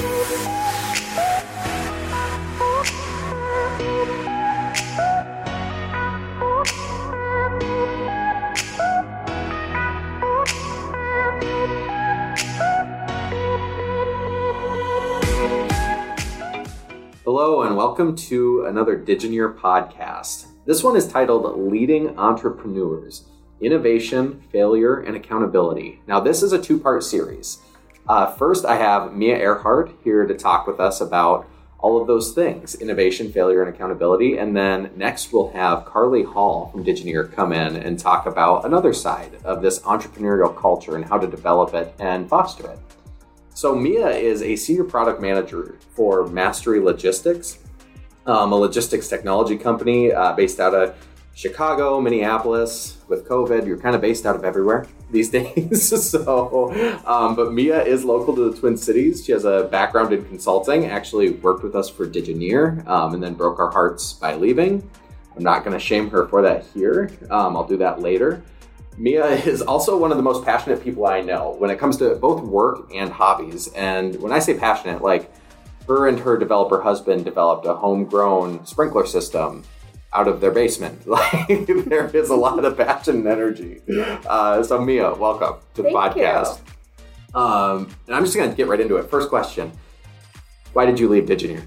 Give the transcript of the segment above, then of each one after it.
Hello, and welcome to another Digineer podcast. This one is titled Leading Entrepreneurs Innovation, Failure, and Accountability. Now, this is a two part series. Uh, first, I have Mia Earhart here to talk with us about all of those things innovation, failure, and accountability. And then next, we'll have Carly Hall from Digineer come in and talk about another side of this entrepreneurial culture and how to develop it and foster it. So, Mia is a senior product manager for Mastery Logistics, um, a logistics technology company uh, based out of Chicago, Minneapolis. With COVID, you're kind of based out of everywhere these days. so, um, but Mia is local to the Twin Cities. She has a background in consulting, actually worked with us for Digineer, um, and then broke our hearts by leaving. I'm not going to shame her for that here. Um, I'll do that later. Mia is also one of the most passionate people I know when it comes to both work and hobbies. And when I say passionate, like her and her developer husband developed a homegrown sprinkler system out of their basement. Like there is a lot of passion and energy. Uh, so Mia, welcome to the Thank podcast. Um, and I'm just going to get right into it. First question: Why did you leave Digineer?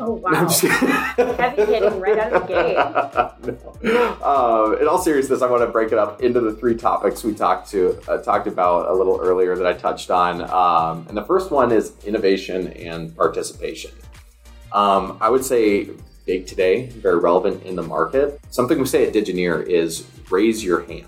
Oh wow! No, I'm just. Heavy hitting right out of the gate. no. Um, in all seriousness, I want to break it up into the three topics we talked to uh, talked about a little earlier that I touched on. Um, and the first one is innovation and participation. Um, I would say big today, very relevant in the market. Something we say at Digineer is raise your hand.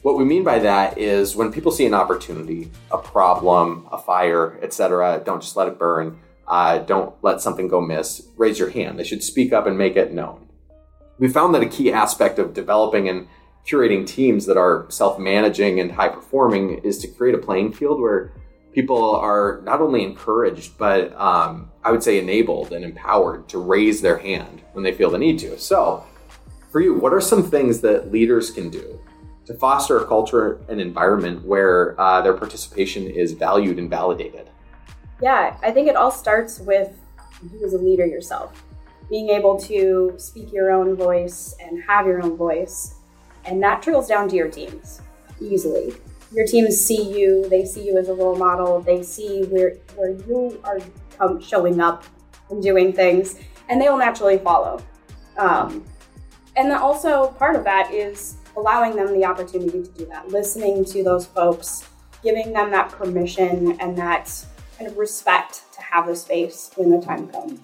What we mean by that is when people see an opportunity, a problem, a fire, etc., don't just let it burn. Uh, don't let something go miss. Raise your hand. They should speak up and make it known. We found that a key aspect of developing and curating teams that are self managing and high performing is to create a playing field where people are not only encouraged, but um, I would say enabled and empowered to raise their hand when they feel the need to. So, for you, what are some things that leaders can do to foster a culture and environment where uh, their participation is valued and validated? Yeah, I think it all starts with you as a leader yourself. Being able to speak your own voice and have your own voice. And that trickles down to your teams easily. Your teams see you, they see you as a role model, they see where, where you are showing up and doing things, and they will naturally follow. Um, and then also, part of that is allowing them the opportunity to do that, listening to those folks, giving them that permission and that kind of respect to have the space when the time comes.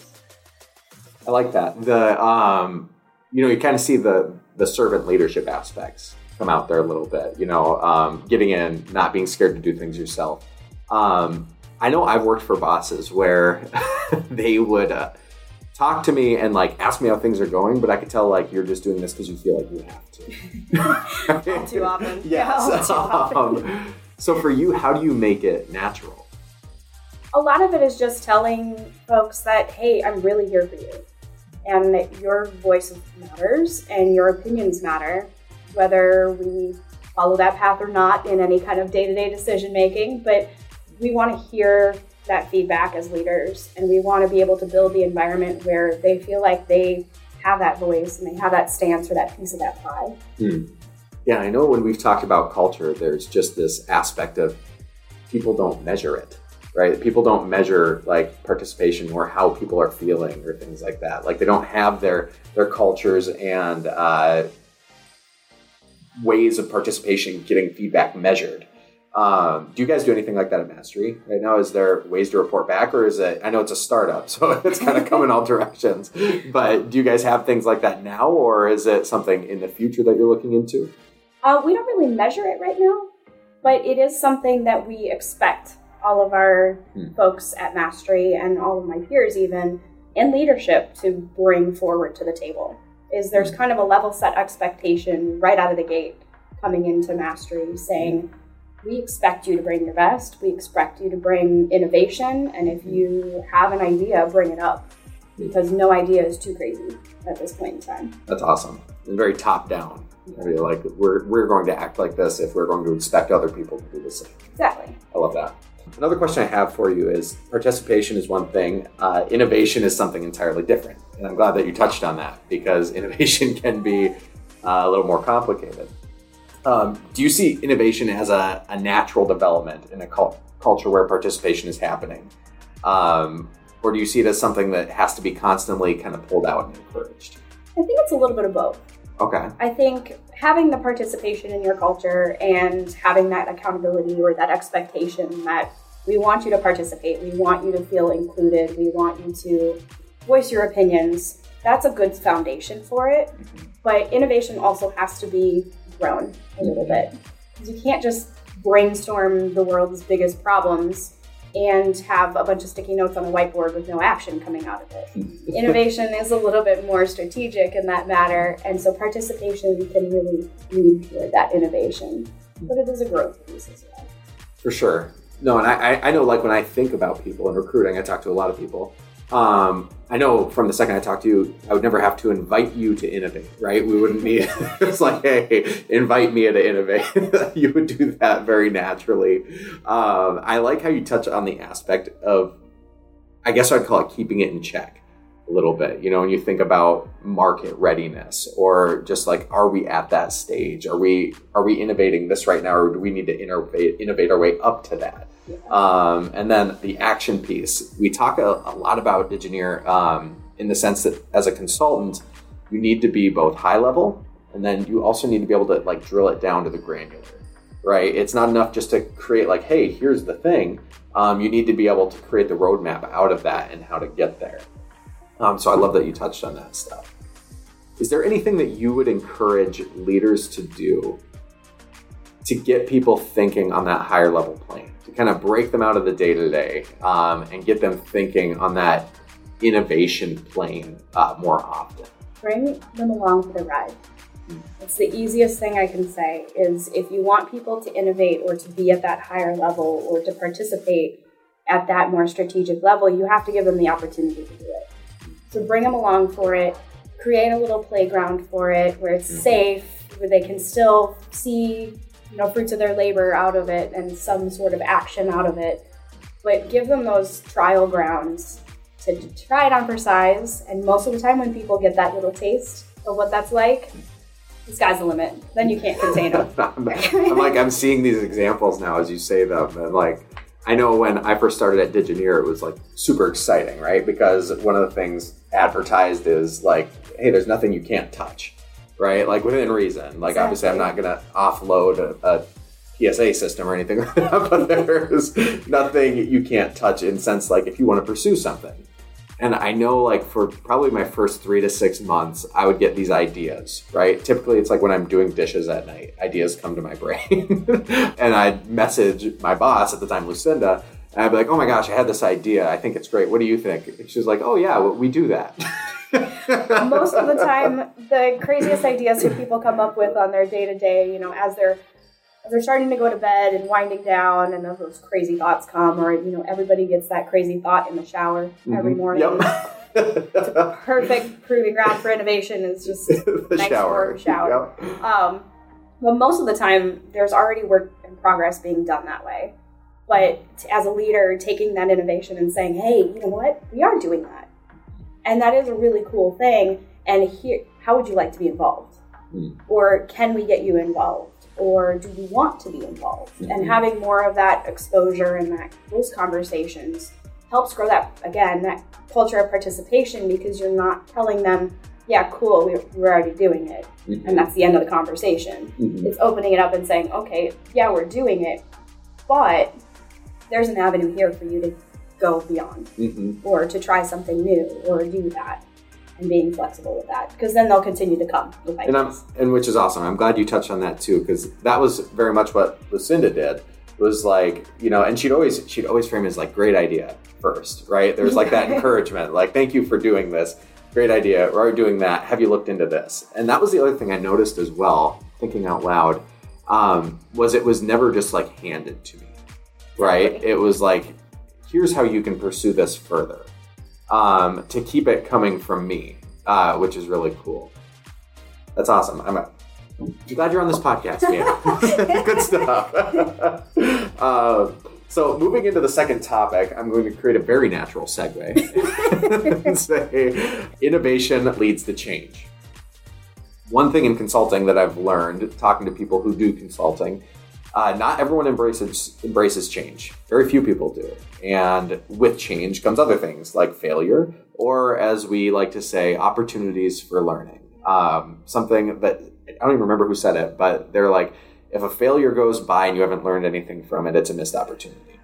I like that. The um, you know, you kind of see the the servant leadership aspects come out there a little bit. You know, um, getting in, not being scared to do things yourself. Um, I know I've worked for bosses where they would uh, talk to me and like ask me how things are going, but I could tell like you're just doing this because you feel like you have to. Too often. Yes. All too often. Um, so for you, how do you make it natural? a lot of it is just telling folks that, hey, I'm really here for you. And that your voice matters and your opinions matter, whether we follow that path or not in any kind of day to day decision making. But we want to hear that feedback as leaders and we want to be able to build the environment where they feel like they have that voice and they have that stance or that piece of that pie. Hmm. Yeah, I know when we've talked about culture, there's just this aspect of people don't measure it right? People don't measure like participation or how people are feeling or things like that. Like they don't have their their cultures and uh, ways of participation getting feedback measured. Um, do you guys do anything like that at Mastery right now? Is there ways to report back, or is it? I know it's a startup, so it's kind of coming all directions. But do you guys have things like that now, or is it something in the future that you're looking into? Uh, we don't really measure it right now, but it is something that we expect all of our Hmm. folks at Mastery and all of my peers, even in leadership, to bring forward to the table. Is there's Hmm. kind of a level set expectation right out of the gate coming into Mastery saying, we expect you to bring your best, we expect you to bring innovation, and if you have an idea, bring it up. Because no idea is too crazy at this point in time. That's awesome. And very top down. I mean, like we're we're going to act like this if we're going to expect other people to do the same. Exactly. I love that. Another question I have for you is participation is one thing, uh, innovation is something entirely different. And I'm glad that you touched on that because innovation can be uh, a little more complicated. Um, do you see innovation as a, a natural development in a cult- culture where participation is happening? Um, or do you see it as something that has to be constantly kind of pulled out and encouraged? I think it's a little bit of both. Okay. I think having the participation in your culture and having that accountability or that expectation that we want you to participate, we want you to feel included, we want you to voice your opinions, that's a good foundation for it. Mm-hmm. But innovation also has to be grown a little bit. You can't just brainstorm the world's biggest problems and have a bunch of sticky notes on a whiteboard with no action coming out of it. Innovation is a little bit more strategic in that matter, and so participation can really lead toward that innovation. But it is a growth piece as well. For sure. No, and I, I know like when I think about people in recruiting, I talk to a lot of people. Um, I know from the second I talked to you, I would never have to invite you to innovate, right? We wouldn't need, it's like, hey, invite me to innovate. you would do that very naturally. Um, I like how you touch on the aspect of, I guess I'd call it keeping it in check a little bit. You know, when you think about market readiness or just like, are we at that stage? Are we, are we innovating this right now or do we need to innovate, innovate our way up to that? Um, and then the action piece. We talk a, a lot about Digineer um, in the sense that as a consultant, you need to be both high level and then you also need to be able to like drill it down to the granular, right? It's not enough just to create like, hey, here's the thing. Um, you need to be able to create the roadmap out of that and how to get there. Um, so I love that you touched on that stuff. Is there anything that you would encourage leaders to do to get people thinking on that higher level plane? Kind of break them out of the day to day and get them thinking on that innovation plane uh, more often. Bring them along for the ride. It's the easiest thing I can say is if you want people to innovate or to be at that higher level or to participate at that more strategic level, you have to give them the opportunity to do it. So bring them along for it, create a little playground for it where it's mm-hmm. safe, where they can still see you know fruits of their labor out of it and some sort of action out of it. But give them those trial grounds to try it on for size. And most of the time when people get that little taste of what that's like the sky's the limit. Then you can't contain them. I'm, I'm like i'm seeing these examples now as you say them. And like I know when I first started at Digineer, it was like super exciting, right? Because one of the things advertised is like, hey, there's nothing you can't touch right? Like within reason. Like exactly. obviously, I'm not going to offload a, a, PSA system or anything like that, but there's nothing you can't touch in sense like if you want to pursue something. And I know, like, for probably my first three to six months, I would get these ideas, right? Typically, it's like when I'm doing dishes at night, ideas come to my brain. and I'd message my boss at the time, Lucinda, and I'd be like, oh my gosh, I had this idea. I think it's great. What do you think? And she's like, oh yeah, well, we do that. Most of the time, the craziest ideas that people come up with on their day to day, you know, as they're as they're starting to go to bed and winding down, and those crazy thoughts come, or you know, everybody gets that crazy thought in the shower mm-hmm. every morning. Yep. it's a perfect proving ground for innovation. Is just the nice shower. shower. Yep. Um, but most of the time, there's already work in progress being done that way. But as a leader, taking that innovation and saying, "Hey, you know what? We are doing that and that is a really cool thing. And here, how would you like to be involved? Mm. Or can we get you involved? Or do you want to be involved? Mm-hmm. And having more of that exposure and that those conversations helps grow that again that culture of participation because you're not telling them, yeah, cool, we're, we're already doing it, mm-hmm. and that's the end of the conversation. Mm-hmm. It's opening it up and saying, okay, yeah, we're doing it, but there's an avenue here for you to go beyond mm-hmm. or to try something new or do that and being flexible with that because then they'll continue to come with ideas. And, I'm, and which is awesome. I'm glad you touched on that too because that was very much what Lucinda did was like you know and she'd always she'd always frame it as like great idea first right? There's like that encouragement like thank you for doing this. Great idea. We're doing that. Have you looked into this? And that was the other thing i noticed as well thinking out loud um, was it was never just like handed to me right? It was like here's how you can pursue this further um, to keep it coming from me, uh, which is really cool. That's awesome. I'm, a, I'm glad you're on this podcast, man. Good stuff. uh, So, moving into the second topic, I'm going to create a very natural segue and say innovation leads to change. One thing in consulting that I've learned, talking to people who do consulting, uh, not everyone embraces embraces change. Very few people do, and with change comes other things like failure, or as we like to say, opportunities for learning. Um, something that I don't even remember who said it, but they're like if a failure goes by and you haven't learned anything from it, it's a missed opportunity.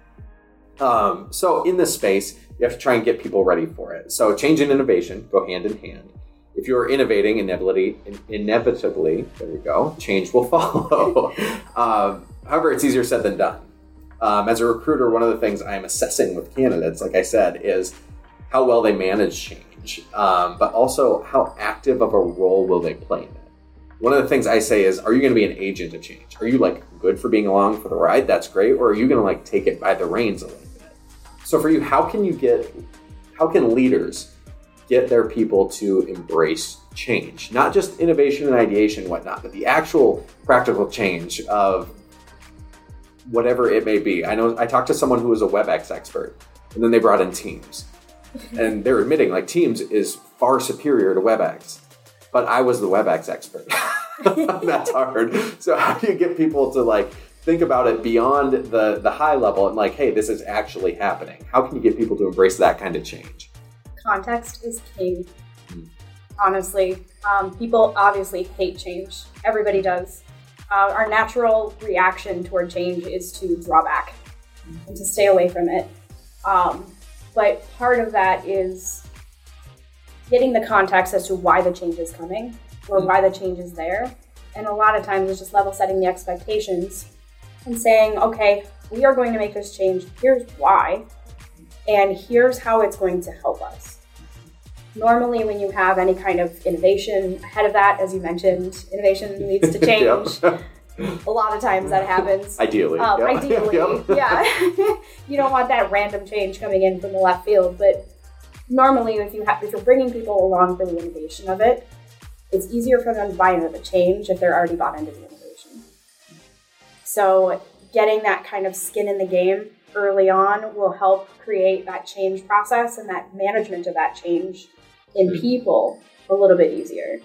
Um, so in this space, you have to try and get people ready for it. So change and innovation go hand in hand. If you're innovating, inevitably, inevitably, there we go, change will follow. um, however, it's easier said than done. Um, as a recruiter, one of the things I'm assessing with candidates, like I said, is how well they manage change, um, but also how active of a role will they play in it one of the things I say is, are you going to be an agent of change? Are you like good for being along for the ride? That's great. Or are you going to like take it by the reins a little bit? So for you, how can you get, how can leaders get their people to embrace change? Not just innovation and ideation and whatnot, but the actual practical change of whatever it may be. I know I talked to someone who was a WebEx expert, and then they brought in Teams. and they're admitting like Teams is far superior to WebEx but I was the WebEx expert. That's hard. So how do you get people to like think about it beyond the the high level and like, hey, this is actually happening? How can you get people to embrace that kind of change? Context is king. Hmm. Honestly, um, people obviously hate change. Everybody does. Uh, our natural reaction toward change is to draw back and to stay away from it. Um, but part of that is getting the context as to why the change is coming or why the change is there. And a lot of times it's just level setting the expectations and saying, okay, we are going to make this change. Here's why. And here's how it's going to help us. Normally, when you have any kind of innovation ahead of that, as you mentioned, innovation needs to change. a lot of times that happens. Ideally. Um, yep. Ideally, yep. yeah. you don't want that random change coming in from the left field, but normally if you have if you're bringing people along for the innovation of it, it's easier for them to buy into the change if they're already bought into the innovation. So getting that kind of skin in the game early on will help create that change process and that management of that change in mm-hmm. people a little bit easier.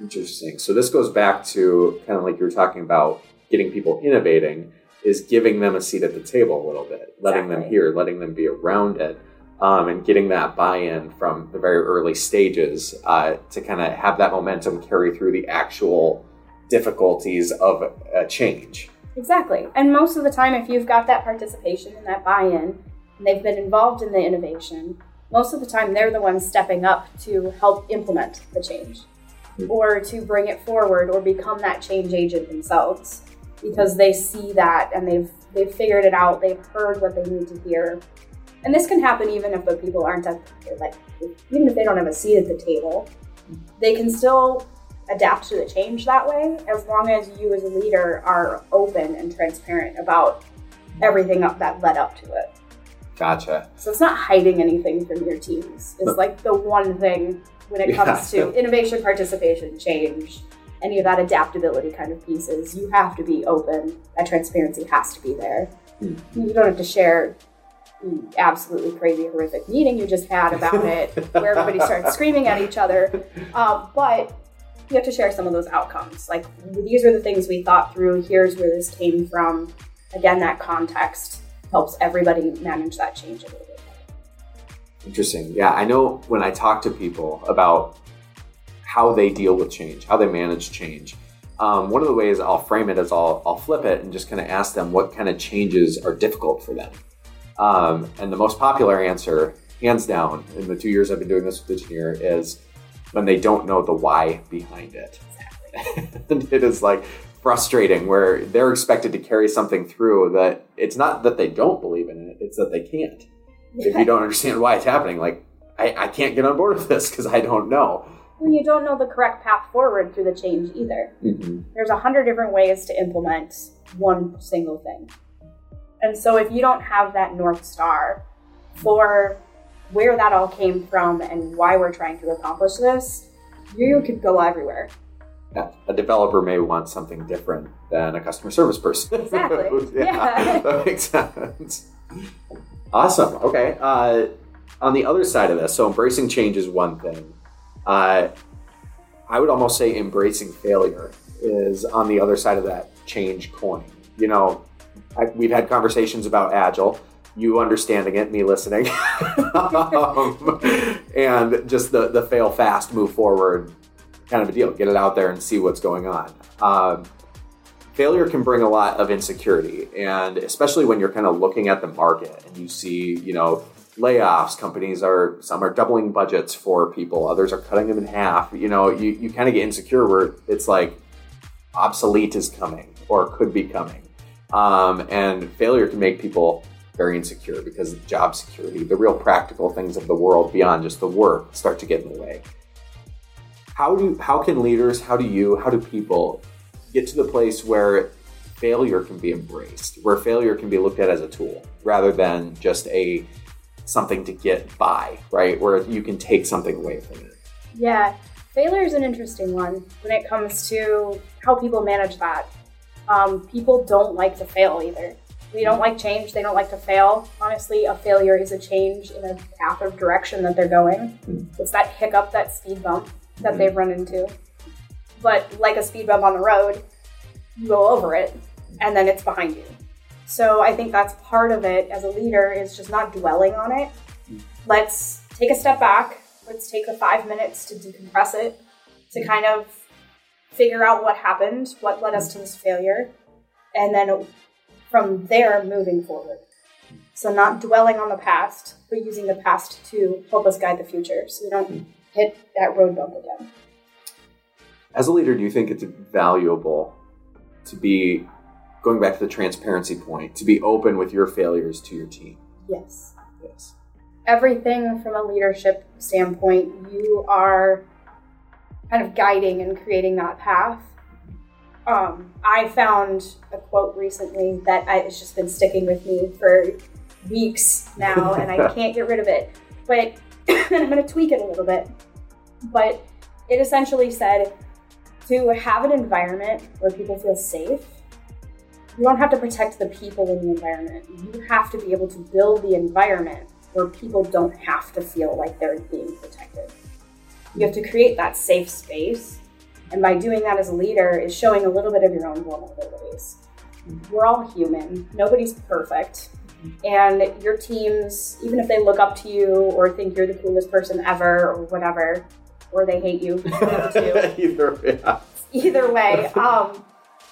Interesting. So this goes back to kind of like you were talking about getting people innovating is giving them a seat at the table a little bit, letting exactly. them hear, letting them be around it um, and getting that buy-in from the very early stages uh, to kind of have that momentum carry through the actual difficulties of a change. Exactly. And most of the time, if you've got that participation and that buy-in, and they've been involved in the innovation, most of the time they're the ones stepping up to help implement the change or to bring it forward or become that change agent themselves because they see that and they've they've figured it out, they've heard what they need to hear, and this can happen even if the people aren't at, like, even if they don't have a seat at the table, they can still adapt to the change that way as long as you as a leader are open and transparent about everything up that led up to it. Gotcha. So it's not hiding anything from your teams. It's like the one thing when it comes yeah. to innovation, participation, change, any of that adaptability kind of pieces. You have to be open. That transparency has to be there. Mm. You don't have to share absolutely crazy, horrific meeting you just had about it, where everybody started screaming at each other. Um, but you have to share some of those outcomes. Like, these are the things we thought through. Here's where this came from. Again, that context helps everybody manage that change a little bit. Interesting. Yeah, I know when I talk to people about how they deal with change, how they manage change. Um, one of the ways I'll frame it is I'll, I'll flip it and just kind of ask them what kind of changes are difficult for them. Um, and the most popular answer, hands down, in the two years I've been doing this with Digineer, is when they don't know the why behind it. and it is like frustrating where they're expected to carry something through that it's not that they don't believe in it, it's that they can't. Yeah. If you don't understand why it's happening, like, I, I can't get on board with this because I don't know. When you don't know the correct path forward through the change either. Mm-hmm. There's a hundred different ways to implement one single thing. And so if you don't have that North Star for where that all came from and why we're trying to accomplish this, you could go everywhere. A developer may want something different than a customer service person. Exactly. yeah, Yeah. that makes sense. Awesome. Okay. Uh, on the other side of this, so embracing change is one thing. Uh, I would almost say embracing failure is on the other side of that change coin. You know, I, we've had conversations about agile. You understanding it, me listening, um, and just the the fail fast, move forward kind of a deal. Get it out there and see what's going on. Um, failure can bring a lot of insecurity, and especially when you're kind of looking at the market and you see, you know, layoffs. Companies are some are doubling budgets for people, others are cutting them in half. You know, you, you kind of get insecure where it's like obsolete is coming or could be coming. Um, and failure can make people very insecure because job security, the real practical things of the world beyond just the work start to get in the way. How do how can leaders, how do you, how do people get to the place where failure can be embraced, where failure can be looked at as a tool rather than just a something to get by, right? Where you can take something away from it. Yeah, failure is an interesting one when it comes to how people manage that. Um, people don't like to fail either. They don't like change. They don't like to fail. Honestly, a failure is a change in a path of direction that they're going. It's that hiccup, that speed bump that hmm. they've run into. But like a speed bump on the road, you go over it and then it's behind you. So I think that's part of it as a leader is just not dwelling on it. Hmm. Let's take a step back. Let's take the five minutes to decompress it, to hmm. kind of figure out what happened, what led us to this failure, and then from there moving forward. So not dwelling on the past, but using the past to help us guide the future so we don't hit that road bump again. As a leader, do you think it's valuable to be going back to the transparency point, to be open with your failures to your team? Yes. Yes. everything from a leadership standpoint, you are kind of guiding and creating that path. Um, I found a quote recently that I, it's just been sticking with me for weeks now, and I can't get rid of it. But I'm going to tweak it a little bit. But it essentially said to have an environment where people feel safe, you don't have to protect the people in the environment. You have to be able to build the environment where people don't have to feel like they're being protected. You have to create that safe space. And by doing that as a leader is showing a little bit of your own vulnerabilities. We're all human. Nobody's perfect. And your teams, even if they look up to you or think you're the coolest person ever or whatever, or they hate you, one of the two, Either, yeah. either way, um,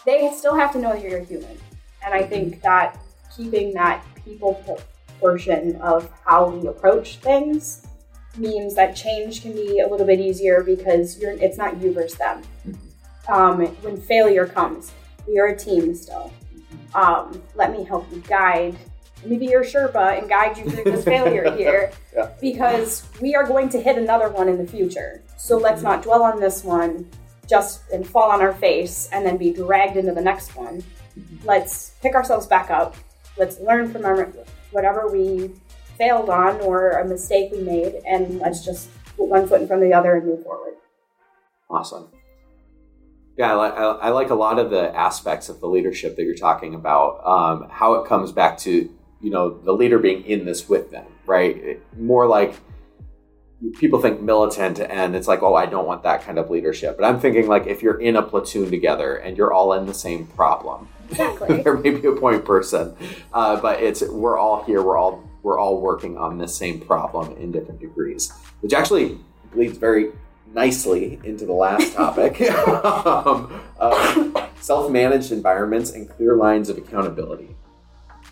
they still have to know that you're a human. And I think that keeping that people po- portion of how we approach things means that change can be a little bit easier because you're it's not you versus them. Um, when failure comes, we are a team still. Um, let me help you guide. Let me be your Sherpa and guide you through this failure here Yeah. because we are going to hit another one in the future. So let's not dwell on this one just and fall on our face and then be dragged into the next one. Let's pick ourselves back up. Let's learn from our whatever we failed on or a mistake we made, and let's just put one foot in front of the other and move forward. Awesome. Yeah, I, li- I, I like a lot of the aspects of the leadership that you're talking about. Um, how it comes back to you know the leader being in this with them, right? It- more like people think militant, and it's like, oh, I don't want that kind of leadership. But I'm thinking like if you're in a platoon together and you're all in the same problem, Exactly. there may be a point person, uh, but it's we're all here. We're all we're all working on this same problem in different degrees, which actually leads very nicely into the last topic: um, uh, self-managed environments and clear lines of accountability.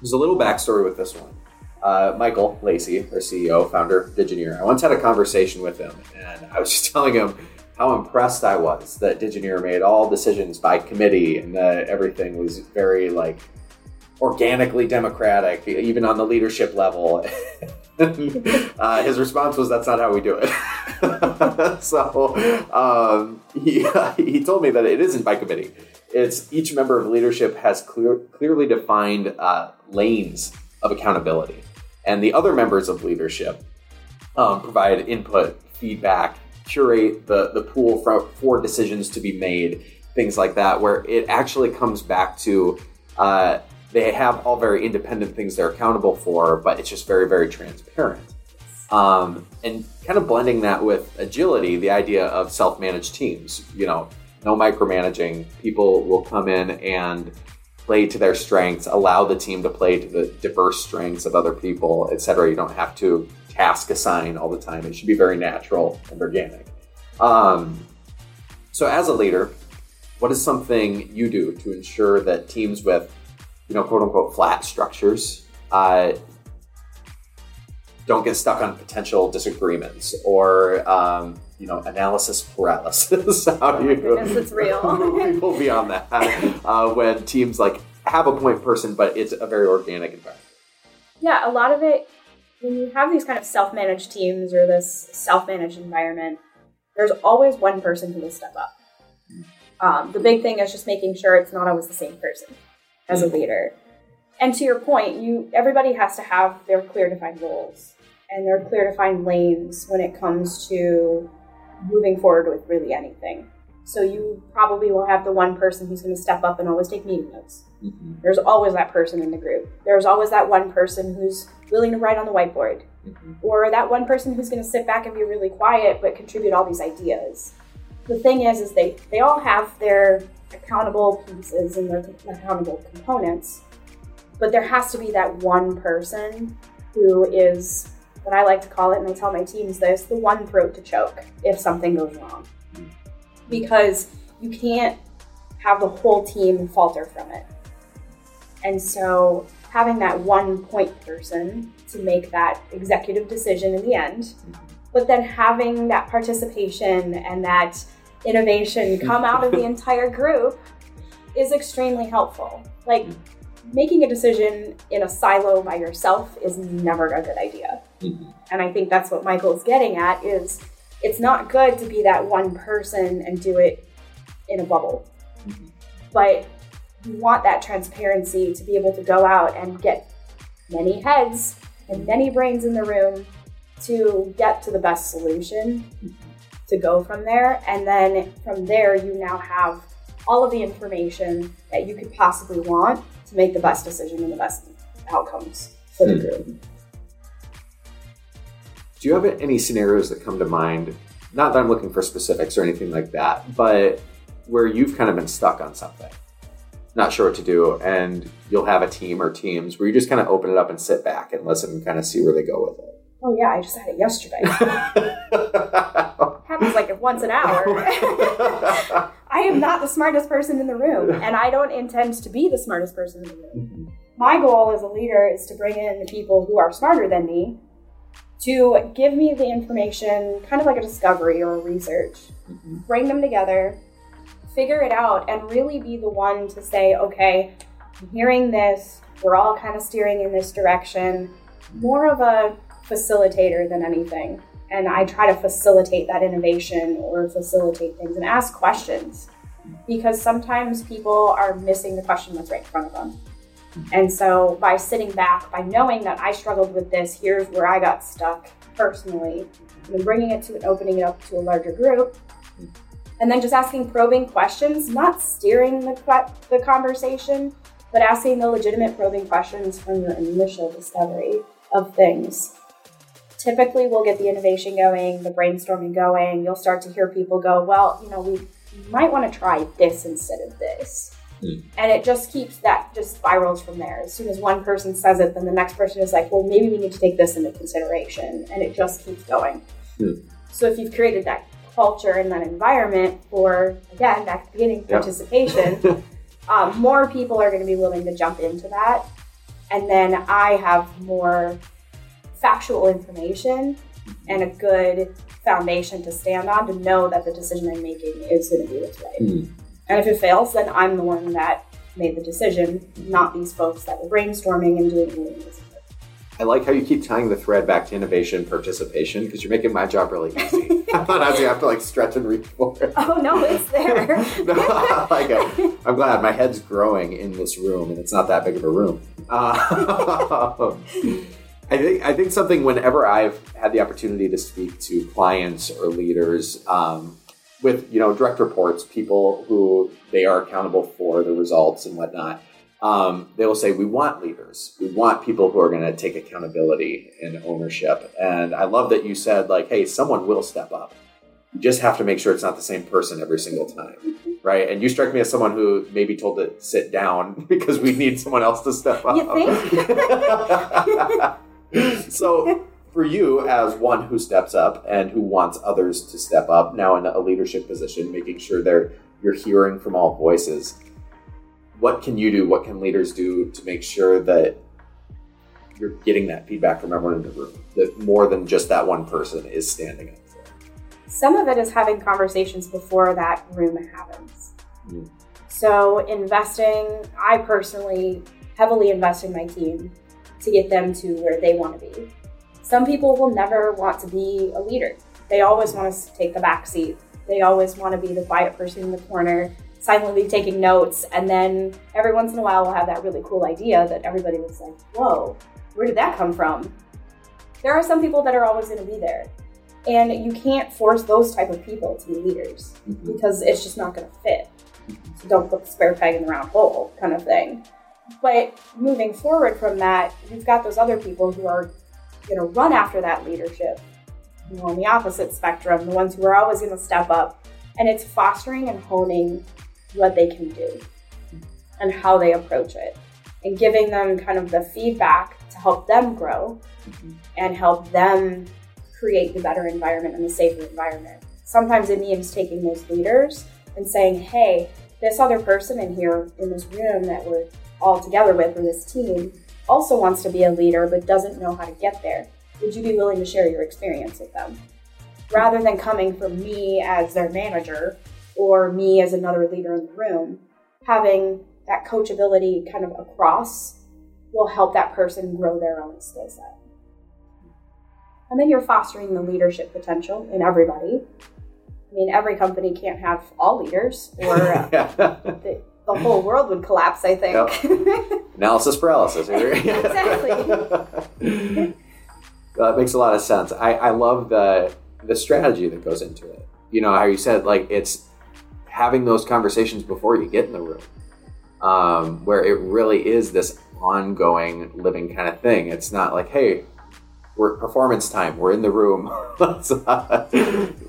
There's a little backstory with this one. Uh, Michael Lacey, our CEO, founder of Digineer, I once had a conversation with him, and I was just telling him how impressed I was that Digineer made all decisions by committee and that everything was very like organically democratic, even on the leadership level. uh, his response was, "That's not how we do it." so um, he he told me that it isn't by committee. It's each member of leadership has clear, clearly defined uh, lanes of accountability, and the other members of leadership um, provide input, feedback, curate the the pool for, for decisions to be made, things like that, where it actually comes back to uh, they have all very independent things they're accountable for, but it's just very very transparent. Um, and kind of blending that with agility, the idea of self-managed teams. You know, no micromanaging. People will come in and play to their strengths, allow the team to play to the diverse strengths of other people, etc. You don't have to task assign all the time. It should be very natural and organic. Um, so, as a leader, what is something you do to ensure that teams with, you know, quote unquote, flat structures uh, don't get stuck on potential disagreements or um, you know analysis paralysis. How do you? Goodness, it's real. people beyond that uh, when teams like have a point person, but it's a very organic environment. Yeah, a lot of it when you have these kind of self-managed teams or this self-managed environment, there's always one person who will step up. Um, the big thing is just making sure it's not always the same person as a leader. And to your point, you everybody has to have their clear defined roles and their clear defined lanes when it comes to moving forward with really anything. So you probably will have the one person who's going to step up and always take meeting notes. Mm-hmm. There's always that person in the group. There's always that one person who's willing to write on the whiteboard, mm-hmm. or that one person who's going to sit back and be really quiet but contribute all these ideas. The thing is, is they they all have their accountable pieces and their accountable components, but there has to be that one person who is what I like to call it, and I tell my teams this: the one throat to choke if something goes wrong, because you can't have the whole team falter from it. And so having that one point person to make that executive decision in the end, but then having that participation and that innovation come out of the entire group is extremely helpful. Like making a decision in a silo by yourself is never a good idea. Mm-hmm. And I think that's what Michael's getting at is it's not good to be that one person and do it in a bubble. Mm-hmm. But you want that transparency to be able to go out and get many heads and many brains in the room to get to the best solution to go from there. And then from there, you now have all of the information that you could possibly want to make the best decision and the best outcomes for the hmm. group. Do you have any scenarios that come to mind? Not that I'm looking for specifics or anything like that, but where you've kind of been stuck on something not sure what to do, and you'll have a team or teams where you just kind of open it up and sit back and listen and kind of see where they go with it. Oh yeah, I just had it yesterday. Happens like once an hour. I am not the smartest person in the room, and I don't intend to be the smartest person in the room. Mm-hmm. My goal as a leader is to bring in the people who are smarter than me to give me the information, kind of like a discovery or a research, mm-hmm. bring them together, figure it out and really be the one to say, okay, I'm hearing this, we're all kind of steering in this direction. More of a facilitator than anything. And I try to facilitate that innovation or facilitate things and ask questions because sometimes people are missing the question that's right in front of them. And so by sitting back, by knowing that I struggled with this, here's where I got stuck personally, and bringing it to and opening it up to a larger group, and then just asking probing questions, not steering the, the conversation, but asking the legitimate probing questions from your initial discovery of things. Typically, we'll get the innovation going, the brainstorming going. You'll start to hear people go, Well, you know, we might want to try this instead of this. Mm. And it just keeps that just spirals from there. As soon as one person says it, then the next person is like, Well, maybe we need to take this into consideration. And it just keeps going. Mm. So if you've created that culture and that environment for again back to the beginning participation um, more people are going to be willing to jump into that and then i have more factual information and a good foundation to stand on to know that the decision i'm making is going to be what's right mm-hmm. and if it fails then i'm the one that made the decision not these folks that were brainstorming and doing this I like how you keep tying the thread back to innovation participation because you're making my job really easy. I thought I was gonna have to like stretch and reach for it. Oh no, it's there. no, I like it. I'm glad my head's growing in this room, and it's not that big of a room. Uh, I think I think something whenever I've had the opportunity to speak to clients or leaders um, with you know direct reports, people who they are accountable for the results and whatnot, um, they will say we want leaders, we want people who are going to take accountability and ownership. And I love that you said like, hey, someone will step up. You just have to make sure it's not the same person every single time right? And you strike me as someone who may be told to sit down because we need someone else to step up. You think? so, for you, as one who steps up and who wants others to step up, now in a leadership position, making sure they're you're hearing from all voices. What can you do? What can leaders do to make sure that you're getting that feedback from everyone in the room? That more than just that one person is standing up. Some of it is having conversations before that room happens. Mm. So, investing, I personally heavily invest in my team to get them to where they want to be. Some people will never want to be a leader. They always want to take the back seat. They always want to be the quiet person in the corner, silently taking notes. And then every once in a while, we'll have that really cool idea that everybody was like, whoa, where did that come from? There are some people that are always going to be there and you can't force those type of people to be leaders mm-hmm. because it's just not going to fit so don't put the square peg in the round hole kind of thing but moving forward from that you've got those other people who are going to run after that leadership you know, on the opposite spectrum the ones who are always going to step up and it's fostering and honing what they can do and how they approach it and giving them kind of the feedback to help them grow mm-hmm. and help them create the better environment and the safer environment. Sometimes it means taking those leaders and saying, hey, this other person in here in this room that we're all together with, or this team, also wants to be a leader but doesn't know how to get there. Would you be willing to share your experience with them? Rather than coming from me as their manager or me as another leader in the room, having that coachability kind of across will help that person grow their own skill set. And then you're fostering the leadership potential in everybody. I mean, every company can't have all leaders, or uh, the, the, whole world would collapse, I think. Yep. Analysis paralysis. exactly. that makes a lot of sense. I, I love the the strategy that goes into it. You know how you said like it's having those conversations before you get in the room, um, where it really is this ongoing living kind of thing. It's not like, hey, we're performance time. We're in the room. let's uh,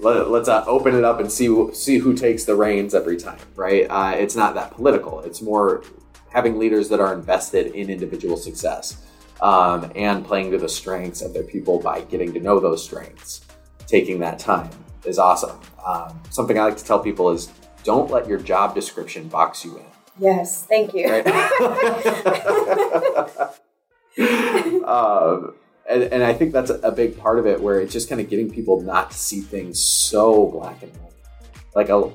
let, us uh, open it up and see see who takes the reins every time. Right? Uh, it's not that political. It's more having leaders that are invested in individual success um, and playing to the strengths of their people by getting to know those strengths. Taking that time is awesome. Um, something I like to tell people is don't let your job description box you in. Yes, thank you. Right? um, and, and I think that's a big part of it, where it's just kind of getting people not to see things so black and white. Like a,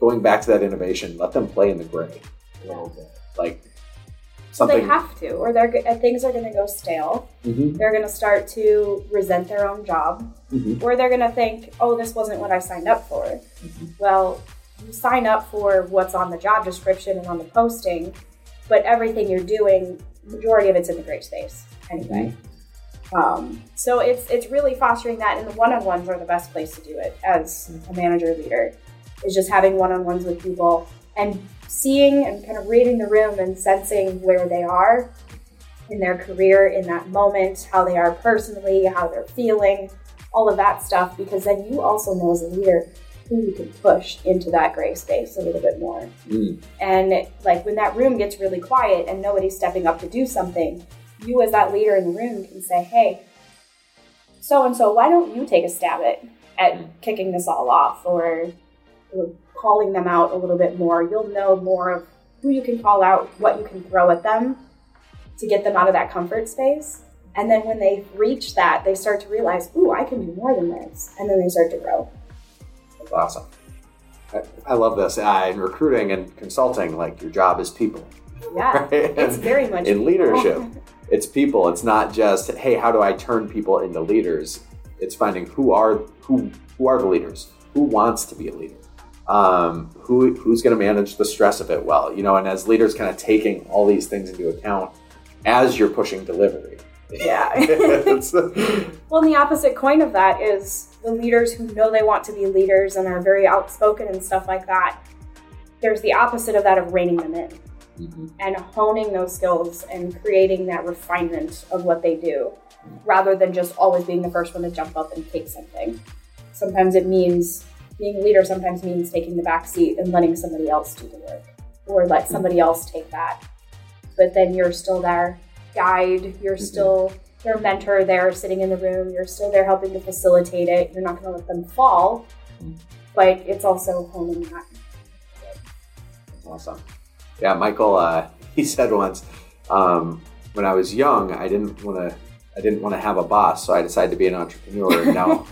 going back to that innovation, let them play in the gray a little bit. Like something they have to, or they're things are going to go stale. Mm-hmm. They're going to start to resent their own job, mm-hmm. or they're going to think, "Oh, this wasn't what I signed up for." Mm-hmm. Well, you sign up for what's on the job description and on the posting, but everything you're doing, majority of it's in the gray space anyway. Um, so it's it's really fostering that, and the one-on-ones are the best place to do it as a manager leader. Is just having one-on-ones with people and seeing and kind of reading the room and sensing where they are in their career in that moment, how they are personally, how they're feeling, all of that stuff. Because then you also know as a leader who you can push into that gray space a little bit more. Mm. And like when that room gets really quiet and nobody's stepping up to do something, you as that leader in the room can say, hey, so and so, why don't you take a stab at, at kicking this all off or, or calling them out a little bit more? You'll know more of who you can call out, what you can throw at them to get them out of that comfort space. And then when they reach that, they start to realize, ooh, I can do more than this. And then they start to grow. That's awesome. I, I love this. Uh, in recruiting and consulting, like your job is people. Yeah, right? it's very much in leadership. it's people. It's not just hey, how do I turn people into leaders? It's finding who are who who are the leaders, who wants to be a leader, um, who who's going to manage the stress of it well, you know. And as leaders, kind of taking all these things into account as you're pushing delivery, Yeah. Well, and the opposite coin of that is the leaders who know they want to be leaders and are very outspoken and stuff like that. There's the opposite of that of reining them in Mhm. and honing those skills and creating that refinement of what they do rather than just always being the first one to jump up and take something. Sometimes it means being a leader, sometimes means taking the back seat and letting somebody else do the work or let mm-hmm. somebody else take that. But then you're still their guide, you're mm-hmm. still their mentor there sitting in the room, you're still there helping to facilitate it. You're not going to let them fall, mm-hmm. but it's also honing that. Awesome. Yeah, Michael. Uh, he said once, um, when I was young, I didn't want to. I didn't want to have a boss, so I decided to be an entrepreneur. And now,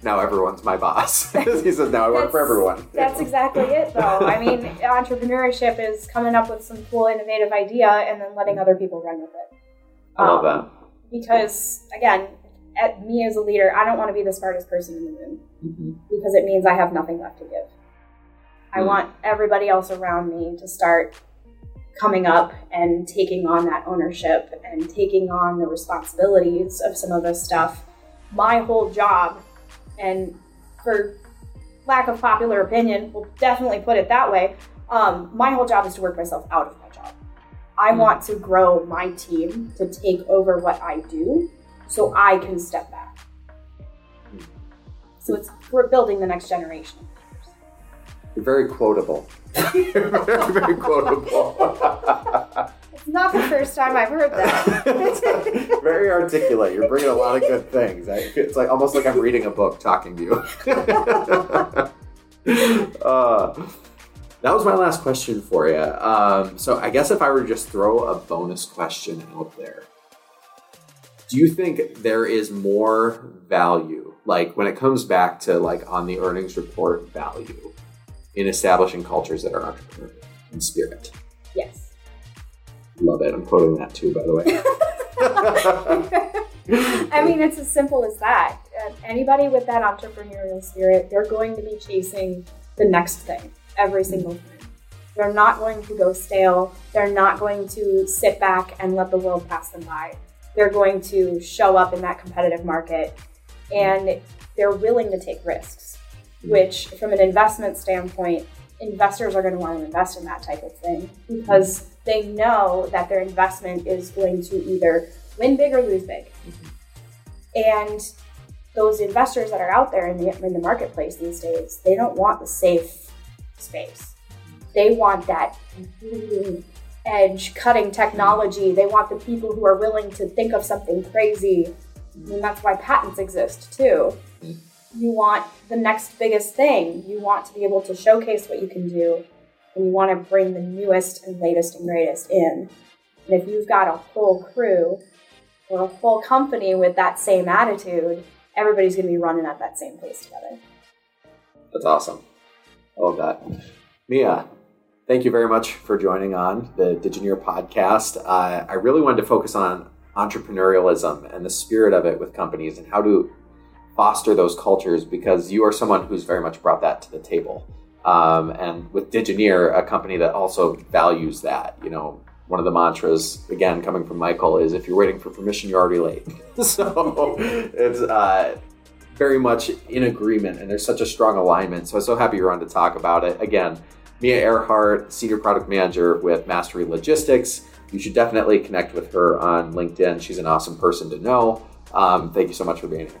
now everyone's my boss. he says, "Now I work for everyone." That's exactly it, though. I mean, entrepreneurship is coming up with some cool, innovative idea and then letting other people run with it. I love Um, that. Because, again, at me as a leader, I don't want to be the smartest person in the room Mhm. because it means I have nothing left to give. I Mm. want everybody else around me to start coming up and taking on that ownership and taking on the responsibilities of some of this stuff. My whole job, and for lack of popular opinion, we'll definitely put it that way. Um, my whole job is to work myself out of my job. I Mm. want to grow my team to take over what I do so I can step back. So it's we're building the next generation. You're very quotable. very, very quotable. It's not the first time I've heard that. very articulate. You're bringing a lot of good things. I, it's like almost like I'm reading a book talking to you. uh, that was my last question for you. Um, so I guess if I were to just throw a bonus question out there, do you think there is more value, like when it comes back to like on the earnings report value, in establishing cultures that are entrepreneurial in spirit? yes. Love it. I'm quoting that too, by the way. I mean, it's as simple as that. Uh, anybody with that entrepreneurial spirit, they're going to be chasing the next thing every single thing. They're not going to go stale. They're not going to sit back and let the world pass them by. They're going to show up in that competitive market and they're willing to take risks, Mm-hmm. which, from an investment standpoint, investors are going to want to invest in that type of thing because mm-hmm. they know that their investment is going to either win big or lose big. Mm-hmm. And those investors that are out there in the, in the marketplace these days, they don't want the safe space. They want that edge cutting technology. They want the people who are willing to think of something crazy. And that's why patents exist too. You want the next biggest thing. You want to be able to showcase what you can do. And you want to bring the newest and latest and greatest in. And if you've got a whole crew or a whole company with that same attitude, everybody's going to be running at that same pace together. That's awesome. I love that. Mia, thank you very much for joining on the Digineer podcast. Uh, I really wanted to focus on entrepreneurialism and the spirit of it with companies and how to foster those cultures because you are someone who's very much brought that to the table. Um, and with Digineer, a company that also values that, you know, one of the mantras, again, coming from Michael, is if you're waiting for permission, you're already late. so it's uh, very much in agreement, and there's such a strong alignment. So I'm so happy you're on to talk about it. Again, Mia Earhart, Senior Product Manager with Mastery Logistics. You should definitely connect with her on LinkedIn. She's an awesome person to know. Um, thank you so much for being here.